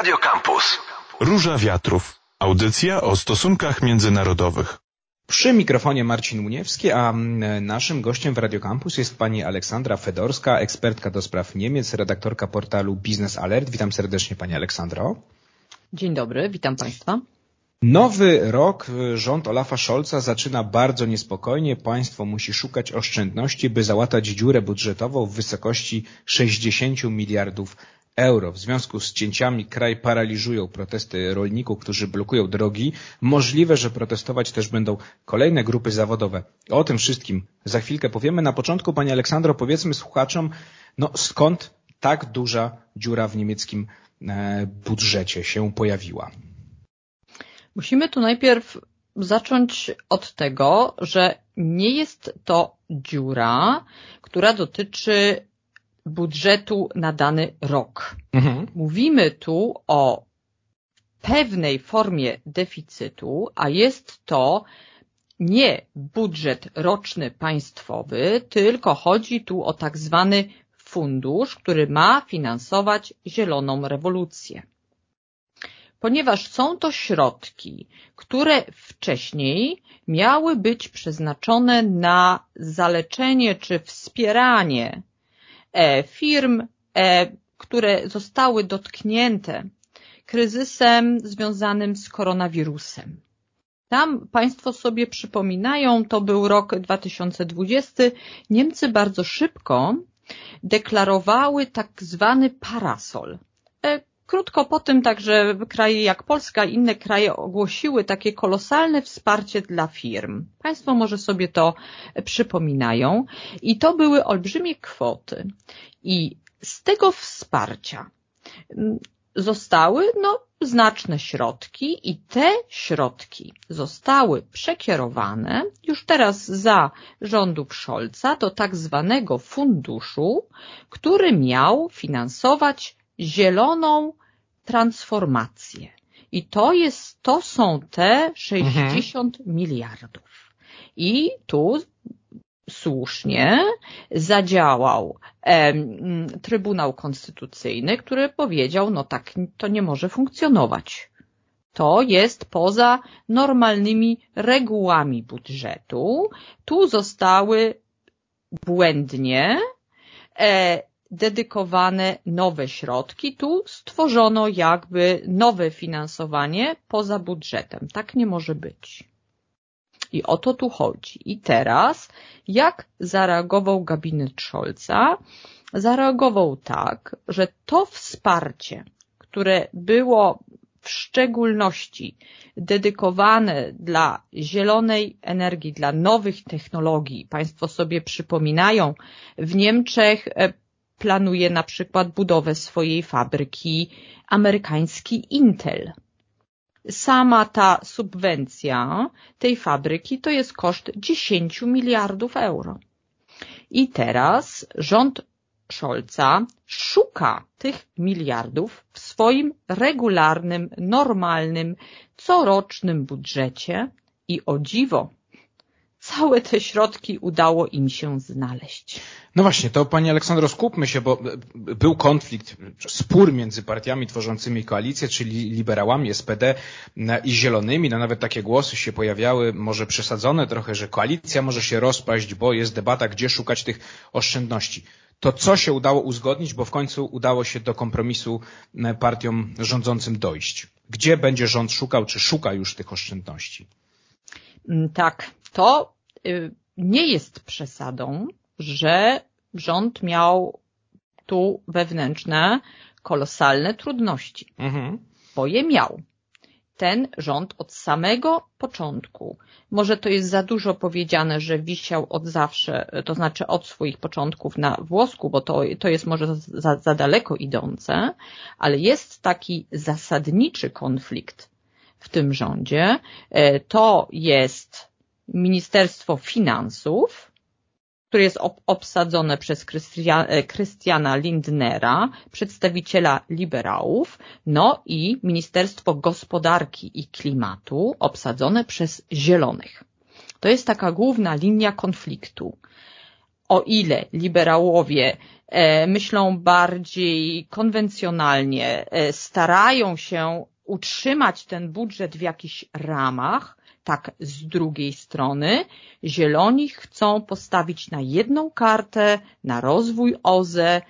Radio Campus. Róża Wiatrów. Audycja o stosunkach międzynarodowych. Przy mikrofonie Marcin Muniewski, a naszym gościem w Radio Campus jest pani Aleksandra Fedorska, ekspertka do spraw Niemiec, redaktorka portalu Business Alert. Witam serdecznie pani Aleksandro. Dzień dobry, witam państwa. Nowy rok rząd Olafa Scholza zaczyna bardzo niespokojnie. Państwo musi szukać oszczędności, by załatać dziurę budżetową w wysokości 60 miliardów euro. W związku z cięciami kraj paraliżują protesty rolników, którzy blokują drogi. Możliwe, że protestować też będą kolejne grupy zawodowe. O tym wszystkim za chwilkę powiemy. Na początku, Pani Aleksandro, powiedzmy słuchaczom, no skąd tak duża dziura w niemieckim e, budżecie się pojawiła? Musimy tu najpierw zacząć od tego, że nie jest to dziura, która dotyczy budżetu na dany rok. Mhm. Mówimy tu o pewnej formie deficytu, a jest to nie budżet roczny państwowy, tylko chodzi tu o tak zwany fundusz, który ma finansować zieloną rewolucję. Ponieważ są to środki, które wcześniej miały być przeznaczone na zaleczenie czy wspieranie firm, e, które zostały dotknięte kryzysem związanym z koronawirusem. Tam Państwo sobie przypominają, to był rok 2020. Niemcy bardzo szybko deklarowały tak zwany parasol. Krótko po tym także kraje jak Polska i inne kraje ogłosiły takie kolosalne wsparcie dla firm. Państwo może sobie to przypominają i to były olbrzymie kwoty. I z tego wsparcia mm, zostały no, znaczne środki i te środki zostały przekierowane już teraz za rządów Scholza do tak zwanego funduszu, który miał finansować zieloną transformację. I to jest, to są te 60 mhm. miliardów. I tu słusznie zadziałał e, Trybunał Konstytucyjny, który powiedział, no tak to nie może funkcjonować. To jest poza normalnymi regułami budżetu. Tu zostały błędnie e, dedykowane nowe środki. Tu stworzono jakby nowe finansowanie poza budżetem. Tak nie może być. I o to tu chodzi. I teraz, jak zareagował gabinet Scholza? Zareagował tak, że to wsparcie, które było w szczególności dedykowane dla zielonej energii, dla nowych technologii. Państwo sobie przypominają, w Niemczech e, planuje na przykład budowę swojej fabryki amerykański Intel. Sama ta subwencja tej fabryki to jest koszt 10 miliardów euro. I teraz rząd Scholza szuka tych miliardów w swoim regularnym, normalnym, corocznym budżecie i o dziwo całe te środki udało im się znaleźć. No właśnie, to Pani Aleksandro, skupmy się, bo był konflikt, spór między partiami tworzącymi koalicję, czyli liberałami, SPD i zielonymi. No nawet takie głosy się pojawiały, może przesadzone trochę, że koalicja może się rozpaść, bo jest debata, gdzie szukać tych oszczędności. To co się udało uzgodnić, bo w końcu udało się do kompromisu partiom rządzącym dojść? Gdzie będzie rząd szukał, czy szuka już tych oszczędności? Mm, tak, to nie jest przesadą, że rząd miał tu wewnętrzne, kolosalne trudności, mhm. bo je miał. Ten rząd od samego początku, może to jest za dużo powiedziane, że wisiał od zawsze, to znaczy od swoich początków na włosku, bo to, to jest może za, za daleko idące, ale jest taki zasadniczy konflikt w tym rządzie. E, to jest Ministerstwo Finansów, które jest obsadzone przez Krystiana e, Lindnera, przedstawiciela liberałów, no i Ministerstwo Gospodarki i Klimatu, obsadzone przez Zielonych. To jest taka główna linia konfliktu. o ile liberałowie e, myślą bardziej konwencjonalnie, e, starają się utrzymać ten budżet w jakichś ramach, tak z drugiej strony zieloni chcą postawić na jedną kartę, na rozwój OZE,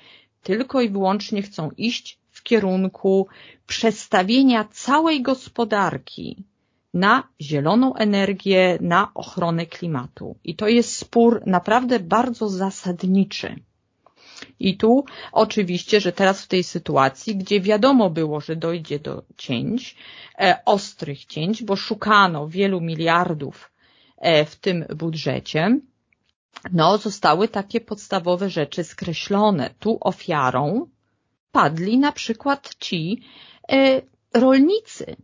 tylko i wyłącznie chcą iść w kierunku przestawienia całej gospodarki na zieloną energię, na ochronę klimatu. I to jest spór naprawdę bardzo zasadniczy. I tu oczywiście, że teraz w tej sytuacji, gdzie wiadomo było, że dojdzie do cięć, e, ostrych cięć, bo szukano wielu miliardów e, w tym budżecie, no zostały takie podstawowe rzeczy skreślone. Tu ofiarą padli na przykład ci e, rolnicy,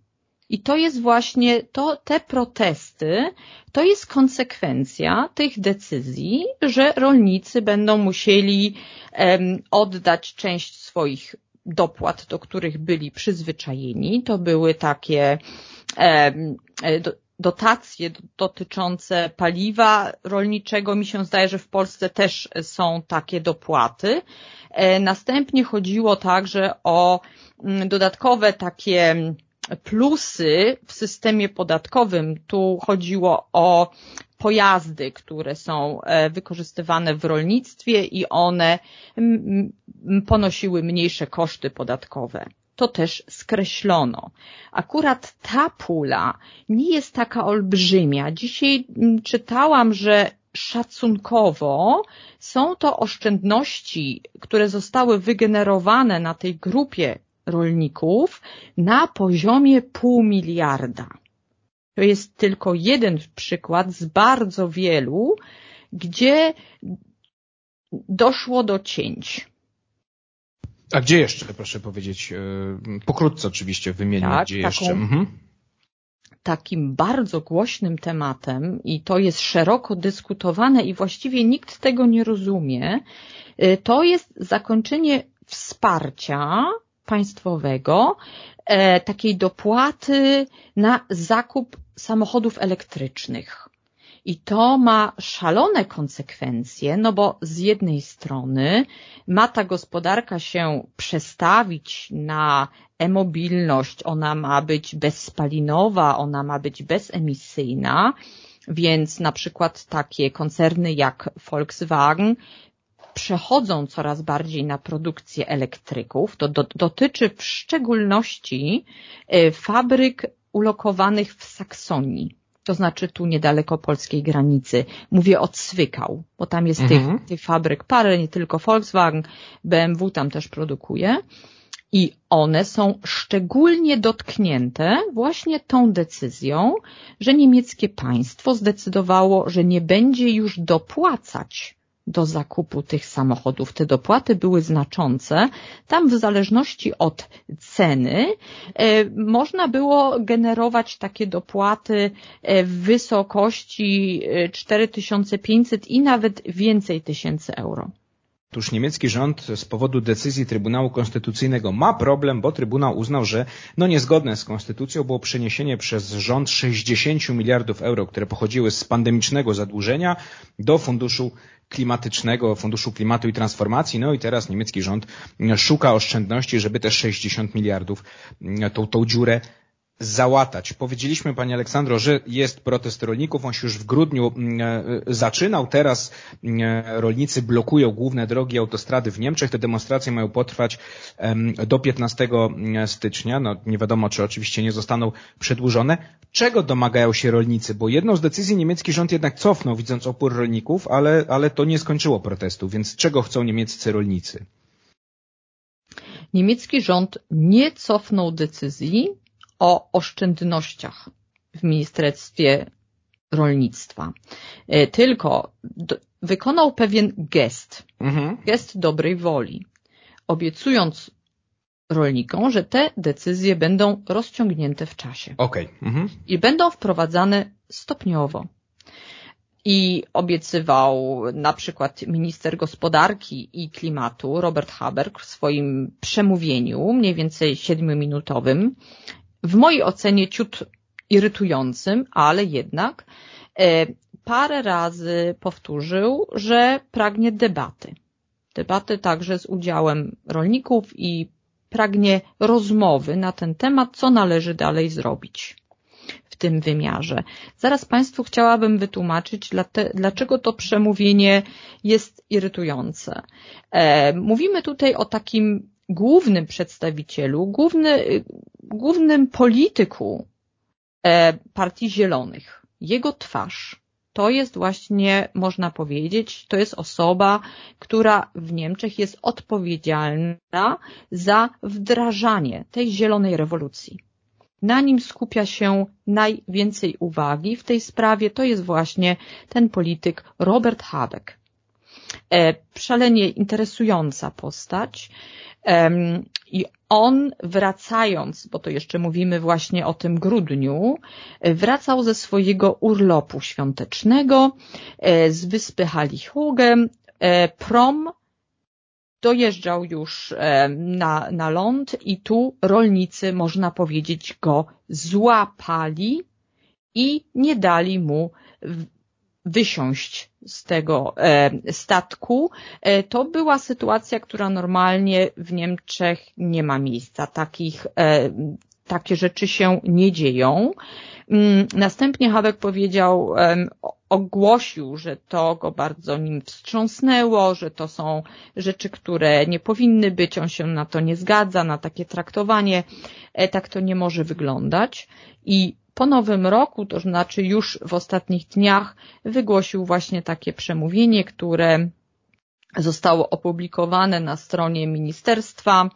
i to jest właśnie to, te protesty, to jest konsekwencja tych decyzji, że rolnicy będą musieli um, oddać część swoich dopłat, do których byli przyzwyczajeni. To były takie um, dotacje dotyczące paliwa rolniczego. Mi się zdaje, że w Polsce też są takie dopłaty. E, następnie chodziło także o mm, dodatkowe takie plusy w systemie podatkowym. Tu chodziło o pojazdy, które są e, wykorzystywane w rolnictwie i one ponosiły mniejsze koszty podatkowe. To też skreślono. Akurat ta pula nie jest taka olbrzymia. Dzisiaj czytałam, że szacunkowo są to oszczędności, które zostały wygenerowane na tej grupie rolników na poziomie pół miliarda. To jest tylko jeden przykład z bardzo wielu, gdzie doszło do cięć. A gdzie jeszcze, proszę powiedzieć, e, pokrótce oczywiście wymienię, tak, gdzie taką, jeszcze. Mhm. Takim bardzo głośnym tematem i to jest szeroko dyskutowane i właściwie nikt tego nie rozumie, e, to jest zakończenie wsparcia państwowego e, takiej dopłaty na zakup samochodów elektrycznych. I to ma szalone konsekwencje, no bo z jednej strony ma ta gospodarka się przestawić na e-mobilność, ona ma być bezspalinowa, ona ma być bezemisyjna, więc na przykład takie koncerny jak Volkswagen przechodzą coraz bardziej na produkcję elektryków. To do, dotyczy w szczególności e, fabryk ulokowanych w Saksonii. To znaczy tu niedaleko polskiej granicy. Mówię o Cwykał, bo tam jest mhm. tych, tych fabryk parę, nie tylko Volkswagen, BMW tam też produkuje. I one są szczególnie dotknięte właśnie tą decyzją, że niemieckie państwo zdecydowało, że nie będzie już dopłacać do zakupu tych samochodów. Te dopłaty były znaczące. Tam w zależności od ceny e, można było generować takie dopłaty e, w wysokości 4500 e, i nawet więcej tysięcy euro. Otóż niemiecki rząd z powodu decyzji Trybunału Konstytucyjnego ma problem, bo Trybunał uznał, że no niezgodne z konstytucją było przeniesienie przez rząd 60 miliardów euro, które pochodziły z pandemicznego zadłużenia do funduszu klimatycznego, Funduszu Klimatu i Transformacji. No i teraz niemiecki rząd szuka oszczędności, żeby te 60 miliardów tą, tą dziurę załatać. Powiedzieliśmy Pani Aleksandro, że jest protest rolników, on się już w grudniu mm, e, zaczynał, teraz mm, rolnicy blokują główne drogi, autostrady w Niemczech, te demonstracje mają potrwać do 15 stycznia, no nie wiadomo czy oczywiście nie zostaną przedłużone. Czego domagają się rolnicy? Bo jedną z decyzji niemiecki rząd jednak cofnął, widząc opór rolników, ale, ale to nie skończyło protestu, więc czego chcą niemieccy rolnicy? Niemiecki rząd nie cofnął decyzji, o oszczędnościach w Ministerstwie Rolnictwa. E, tylko wykonał pewien gest, mhm. gest dobrej woli, obiecując rolnikom, że te decyzje będą rozciągnięte w czasie. Okay. Mhm. I będą wprowadzane stopniowo. I obiecywał na przykład minister gospodarki i klimatu Robert Haber w swoim przemówieniu, mniej więcej siedmiominutowym, w mojej ocenie ciut irytującym, ale jednak e, parę razy powtórzył, że pragnie debaty. Debaty także z udziałem rolników i pragnie rozmowy na ten temat, co należy dalej zrobić w tym wymiarze. Zaraz Państwu chciałabym wytłumaczyć, dlaczego to przemówienie jest irytujące. E, mówimy tutaj o takim głównym przedstawicielu, główny, głównym polityku e, Partii Zielonych. Jego twarz to jest właśnie, można powiedzieć, to jest osoba, która w Niemczech jest odpowiedzialna za wdrażanie tej zielonej rewolucji. Na nim skupia się najwięcej uwagi w tej sprawie, to jest właśnie ten polityk Robert Habeck. E, szalenie interesująca postać i on wracając, bo to jeszcze mówimy właśnie o tym grudniu, wracał ze swojego urlopu świątecznego e, z wyspy Halichuge. E, prom dojeżdżał już na, na ląd i tu rolnicy, można powiedzieć, go złapali i nie dali mu wysiąść z tego e, statku. E, to była sytuacja, która normalnie w Niemczech nie ma miejsca. Takich, e, takie rzeczy się nie dzieją. Mm, następnie Habeck powiedział, ogłosił, że to go bardzo nim wstrząsnęło, że to są rzeczy, które nie powinny być, on się na to nie zgadza, na takie traktowanie, tak to nie może wyglądać i po nowym roku, to znaczy już w ostatnich dniach, wygłosił właśnie takie przemówienie, które zostało opublikowane na stronie Ministerstwa,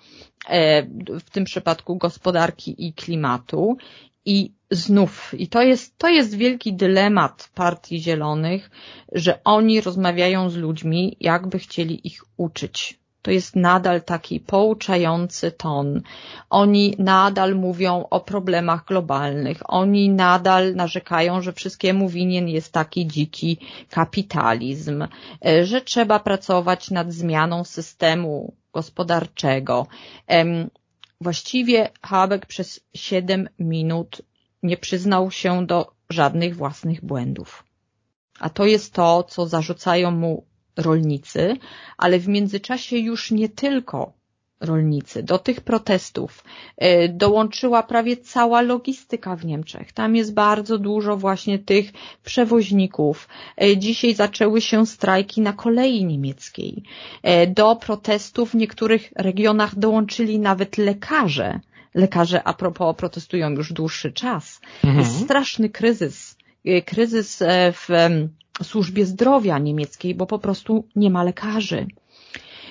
e, w tym przypadku gospodarki i klimatu. I znów, i to jest, to jest wielki dylemat Partii Zielonych, że oni rozmawiają z ludźmi, jakby chcieli ich uczyć to jest nadal taki pouczający ton. Oni nadal mówią o problemach globalnych. Oni nadal narzekają, że wszystkiemu winien jest taki dziki kapitalizm, e, że trzeba pracować nad zmianą systemu gospodarczego. Właściwie Habeck przez siedem minut nie przyznał się do żadnych własnych błędów. A to jest to, co zarzucają mu rolnicy, ale w międzyczasie już nie tylko rolnicy. Do tych protestów e, dołączyła prawie cała logistyka w Niemczech. Tam jest bardzo dużo właśnie tych przewoźników. E, dzisiaj zaczęły się strajki na kolei niemieckiej. E, do protestów w niektórych regionach dołączyli nawet lekarze. Lekarze a propos protestują już dłuższy czas. Mhm. Jest straszny kryzys. Kryzys w służbie zdrowia niemieckiej, bo po prostu nie ma lekarzy.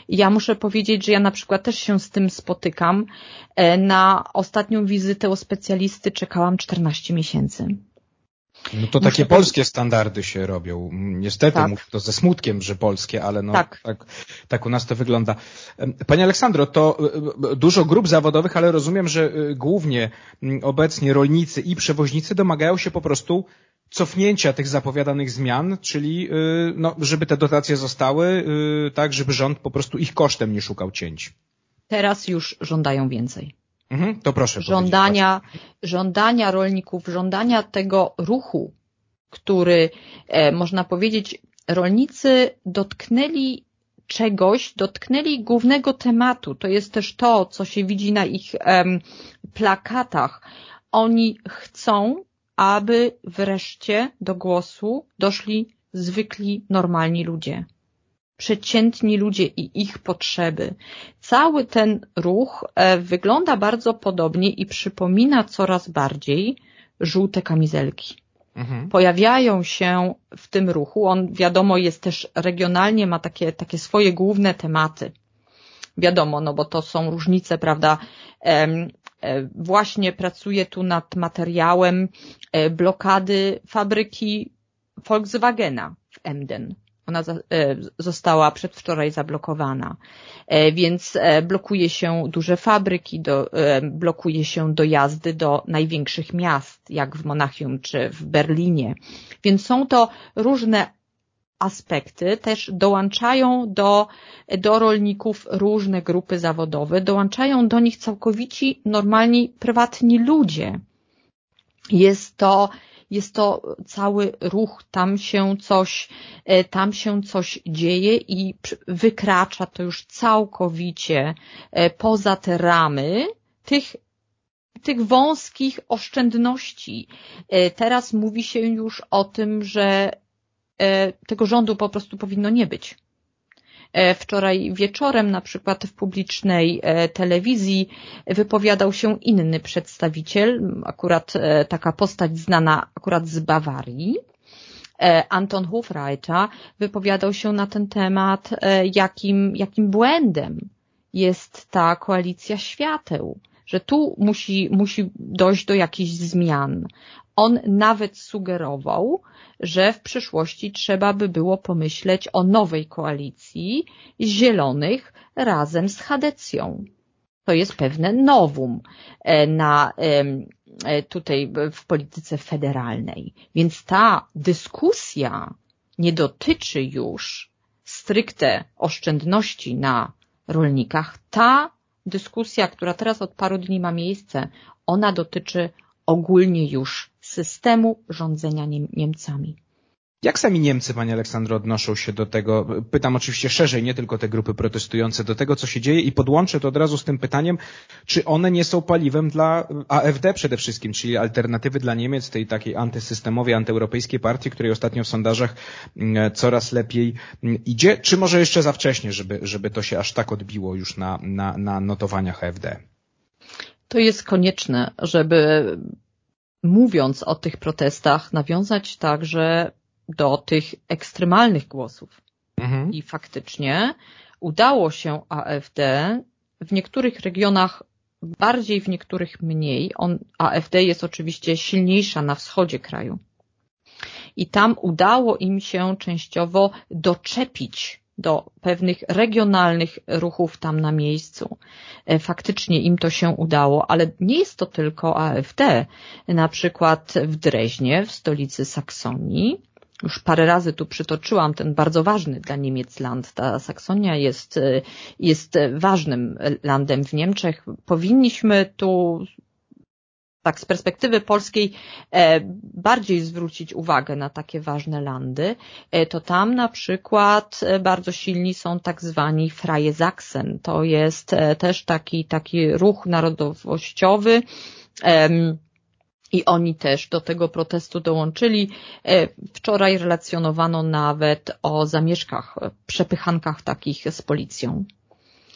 Ja muszę powiedzieć, że ja na przykład też się z tym spotykam. E, na ostatnią wizytę u specjalisty czekałam 14 miesięcy. No to takie Muszę polskie standardy się robią. Niestety, tak. mówię to ze smutkiem, że polskie, ale no tak. tak. Tak, u nas to wygląda. Pani Aleksandro, to e, e, dużo grup zawodowych, ale rozumiem, że głównie obecnie rolnicy i przewoźnicy domagają się po prostu cofnięcia tych zapowiadanych zmian, czyli y, no, żeby te dotacje zostały, y, tak, żeby rząd po prostu ich kosztem nie szukał cięć. Teraz już żądają więcej. Mhm, to proszę. Żądania, żądania rolników, żądania tego ruchu, który, e, można powiedzieć, rolnicy dotknęli czegoś, dotknęli głównego tematu. To jest też to, co się widzi na ich em, plakatach. Oni chcą aby wreszcie do głosu doszli zwykli, normalni ludzie. Przeciętni ludzie i ich potrzeby. Cały ten ruch e, wygląda bardzo podobnie i przypomina coraz bardziej żółte kamizelki. Mhm. Pojawiają się w tym ruchu. On wiadomo jest też regionalnie, ma takie, takie swoje główne tematy. Wiadomo, no bo to są różnice, prawda, właśnie pracuje tu nad materiałem e, blokady fabryki Volkswagena w Emden. Ona e, została przedwczoraj zablokowana, więc blokuje się duże fabryki, do, blokuje się dojazdy do największych miast, jak w Monachium czy w Berlinie. Więc są to różne aspekty też dołączają do, do rolników różne grupy zawodowe, dołączają do nich całkowici normalni, prywatni ludzie. Jest to jest to cały ruch, tam się coś, e, tam się coś dzieje i wykracza to już całkowicie e, poza te ramy tych tych wąskich oszczędności. E, teraz mówi się już o tym, że tego rządu po prostu powinno nie być. E, wczoraj wieczorem na przykład w publicznej e, telewizji wypowiadał się inny przedstawiciel, akurat e, taka postać znana akurat z Bawarii, Anton Hofreiter wypowiadał się na ten temat, jakim, jakim błędem jest ta koalicja świateł, że tu musi, musi dojść do jakichś zmian. On nawet sugerował, że w przyszłości trzeba by było pomyśleć o nowej koalicji zielonych razem z Hadecją. To jest pewne nowum e, na, e, tutaj w polityce federalnej. Więc ta dyskusja nie dotyczy już stricte oszczędności na rolnikach. Ta dyskusja, która teraz od paru dni ma miejsce, ona dotyczy ogólnie już systemu rządzenia Niemcami. Jak sami Niemcy, Panie Aleksandro, odnoszą się do tego? Pytam oczywiście szerzej, nie tylko te grupy protestujące, do tego, co się dzieje i podłączę to od razu z tym pytaniem, czy one nie są paliwem dla AfD przede wszystkim, czyli alternatywy dla Niemiec, tej takiej antysystemowej, antyeuropejskiej partii, której ostatnio w sondażach mm, coraz lepiej mm, idzie, czy może jeszcze za wcześnie, żeby, żeby to się aż tak odbiło już na, na, na notowaniach AfD? To jest konieczne, żeby mówiąc o tych protestach, nawiązać także do tych ekstremalnych głosów. Mhm. I faktycznie udało się AfD w niektórych regionach bardziej, w niektórych mniej. On, AfD jest oczywiście silniejsza na wschodzie kraju. I tam udało im się częściowo doczepić do pewnych regionalnych ruchów tam na miejscu. E, faktycznie im to się udało, ale nie jest to tylko AfD. Na przykład w Dreźnie, w stolicy Saksonii, już parę razy tu przytoczyłam ten bardzo ważny dla Niemiec land. Ta Saksonia jest, e, jest ważnym landem w Niemczech. Powinniśmy tu tak z perspektywy polskiej e, bardziej zwrócić uwagę na takie ważne landy, e, to tam na przykład e, bardzo silni są tak zwani Freie Sachsen. To jest też taki, taki ruch narodowościowy, i oni też do tego protestu dołączyli. Wczoraj relacjonowano nawet o zamieszkach, przepychankach takich z policją.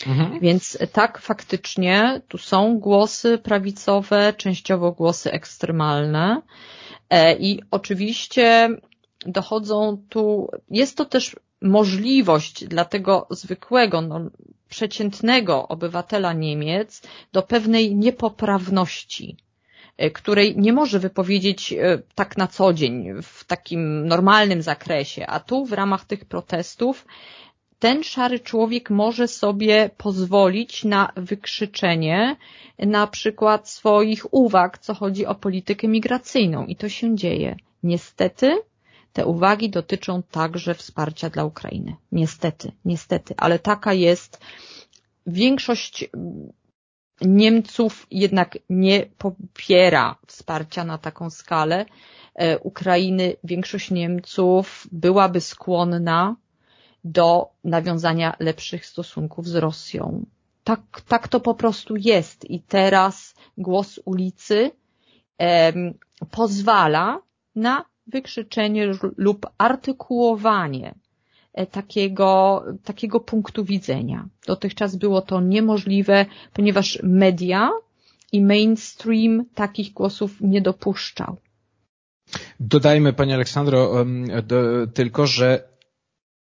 Mhm. Więc tak, faktycznie tu są głosy prawicowe, częściowo głosy ekstremalne e, i oczywiście dochodzą tu, jest to też możliwość dla tego zwykłego, no, przeciętnego obywatela Niemiec do pewnej niepoprawności, e, której nie może wypowiedzieć e, tak na co dzień, w takim normalnym zakresie, a tu w ramach tych protestów ten szary człowiek może sobie pozwolić na wykrzyczenie na przykład swoich uwag, co chodzi o politykę migracyjną i to się dzieje. Niestety te uwagi dotyczą także wsparcia dla Ukrainy. Niestety, niestety, ale taka jest większość Niemców jednak nie popiera wsparcia na taką skalę e, Ukrainy. Większość Niemców byłaby skłonna do nawiązania lepszych stosunków z Rosją. Tak, tak to po prostu jest i teraz głos ulicy em, pozwala na wykrzyczenie lub artykułowanie takiego, takiego punktu widzenia. Dotychczas było to niemożliwe, ponieważ media i mainstream takich głosów nie dopuszczał. Dodajmy, Panie Aleksandro, do, tylko, że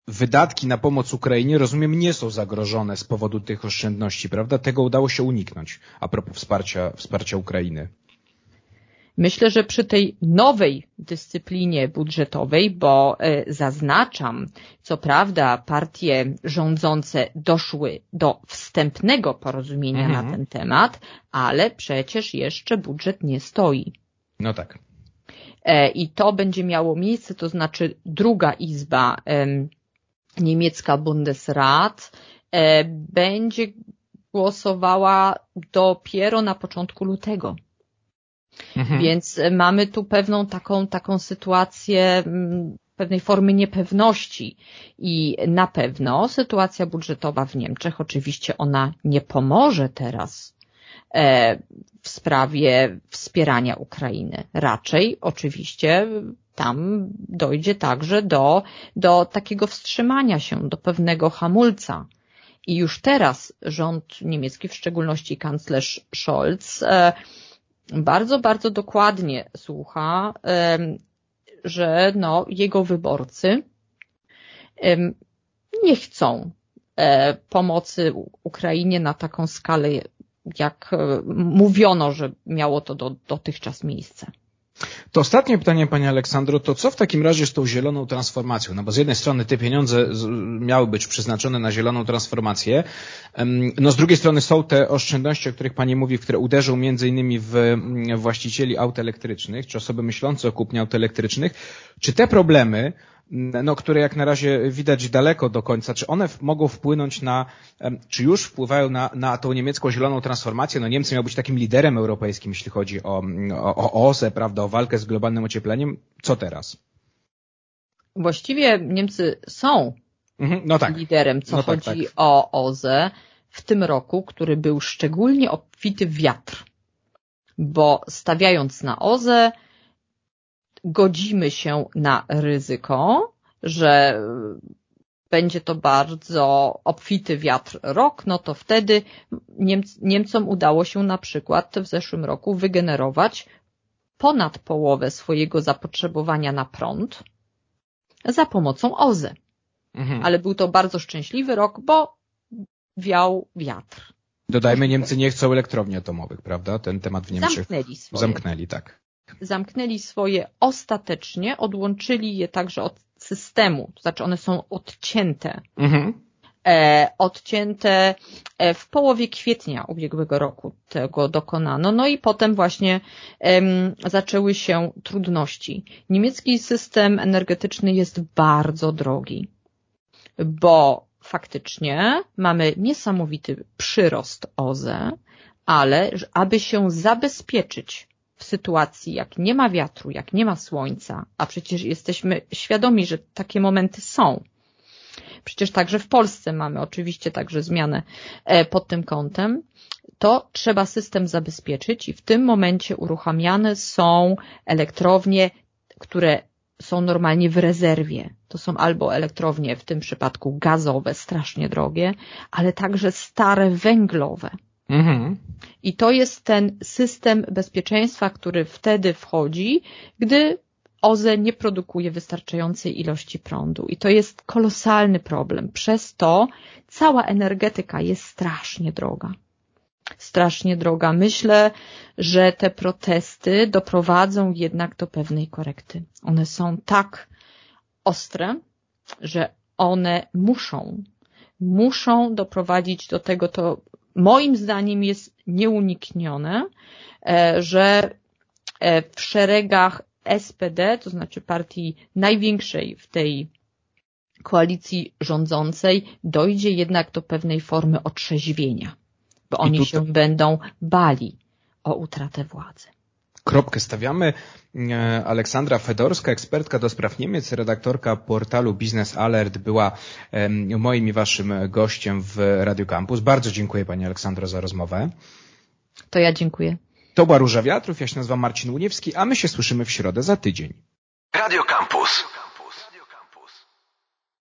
wydatki na pomoc Ukrainie, rozumiem, nie są zagrożone z powodu tych oszczędności, prawda? Tego udało się uniknąć a propos wsparcia, wsparcia Ukrainy. Myślę, że przy tej nowej dyscyplinie budżetowej, bo e, zaznaczam, co prawda partie rządzące doszły do wstępnego porozumienia mhm. na ten temat, ale przecież jeszcze budżet nie stoi. No tak. E, I to będzie miało miejsce, to znaczy druga izba niemiecka Bundesrat e, będzie głosowała dopiero na początku lutego. Mhm. Więc mamy tu pewną taką, taką sytuację pewnej formy niepewności i na pewno sytuacja budżetowa w Niemczech, oczywiście ona nie pomoże teraz e, w sprawie wspierania Ukrainy. Raczej oczywiście tam dojdzie także do, do takiego wstrzymania się, do pewnego hamulca. I już teraz rząd niemiecki, w szczególności kanclerz Scholz, e, bardzo, bardzo dokładnie słucha, że no, jego wyborcy nie chcą e, pomocy Ukrainie na taką skalę, jak e, mówiono, że miało to do, dotychczas miejsce. To ostatnie pytanie, Panie Aleksandro, to co w takim razie z tą zieloną transformacją? No bo z jednej strony te pieniądze miały być przeznaczone na zieloną transformację, no z drugiej strony są te oszczędności, o których Pani mówi, które uderzą między innymi w właścicieli aut elektrycznych, czy osoby myślące o kupnie aut elektrycznych. Czy te problemy no, które jak na razie widać daleko do końca, czy one mogą wpłynąć na, czy już wpływają na, na tą niemiecką zieloną transformację? No Niemcy miał być takim liderem europejskim, jeśli chodzi o, o, o OZE, prawda, o walkę z globalnym ociepleniem. Co teraz? Właściwie Niemcy są mhm, no tak. liderem, co no tak, chodzi tak. o OZE w tym roku, który był szczególnie obfity w wiatr. Bo stawiając na OZE, godzimy się na ryzyko, że będzie to bardzo obfity wiatr rok, no to wtedy Niemcom udało się na przykład w zeszłym roku wygenerować ponad połowę swojego zapotrzebowania na prąd za pomocą OZE. Mhm. Ale był to bardzo szczęśliwy rok, bo wiał wiatr. Dodajmy, Niemcy nie chcą elektrowni atomowych, prawda? Ten temat w Niemczech. Zamknęli swoje. Zamknęli, tak zamknęli swoje ostatecznie, odłączyli je także od systemu, to znaczy one są odcięte. Mhm. E, odcięte e, w połowie kwietnia ubiegłego roku tego dokonano. No i potem właśnie em, zaczęły się trudności. Niemiecki system energetyczny jest bardzo drogi, bo faktycznie mamy niesamowity przyrost OZE, ale aby się zabezpieczyć w sytuacji, jak nie ma wiatru, jak nie ma słońca, a przecież jesteśmy świadomi, że takie momenty są. Przecież także w Polsce mamy oczywiście także zmianę e, pod tym kątem, to trzeba system zabezpieczyć i w tym momencie uruchamiane są elektrownie, które są normalnie w rezerwie. To są albo elektrownie, w tym przypadku gazowe, strasznie drogie, ale także stare węglowe. Mhm. I to jest ten system bezpieczeństwa, który wtedy wchodzi, gdy OZE nie produkuje wystarczającej ilości prądu. I to jest kolosalny problem. Przez to cała energetyka jest strasznie droga. Strasznie droga. Myślę, że te protesty doprowadzą jednak do pewnej korekty. One są tak ostre, że one muszą, muszą doprowadzić do tego, to moim zdaniem jest nieuniknione, e, że e, w szeregach SPD, to znaczy partii największej w tej koalicji rządzącej, dojdzie jednak do pewnej formy otrzeźwienia, bo oni tutaj... się będą bali o utratę władzy. Kropkę stawiamy. E, Aleksandra Fedorska, ekspertka do spraw Niemiec, redaktorka portalu Business Alert była moim i waszym gościem w Radio Campus. Bardzo dziękuję Pani Aleksandro za rozmowę. To ja dziękuję. To była Róża Wiatrów, ja się nazywam Marcin Łuniewski, a my się słyszymy w środę za tydzień. Radio Campus.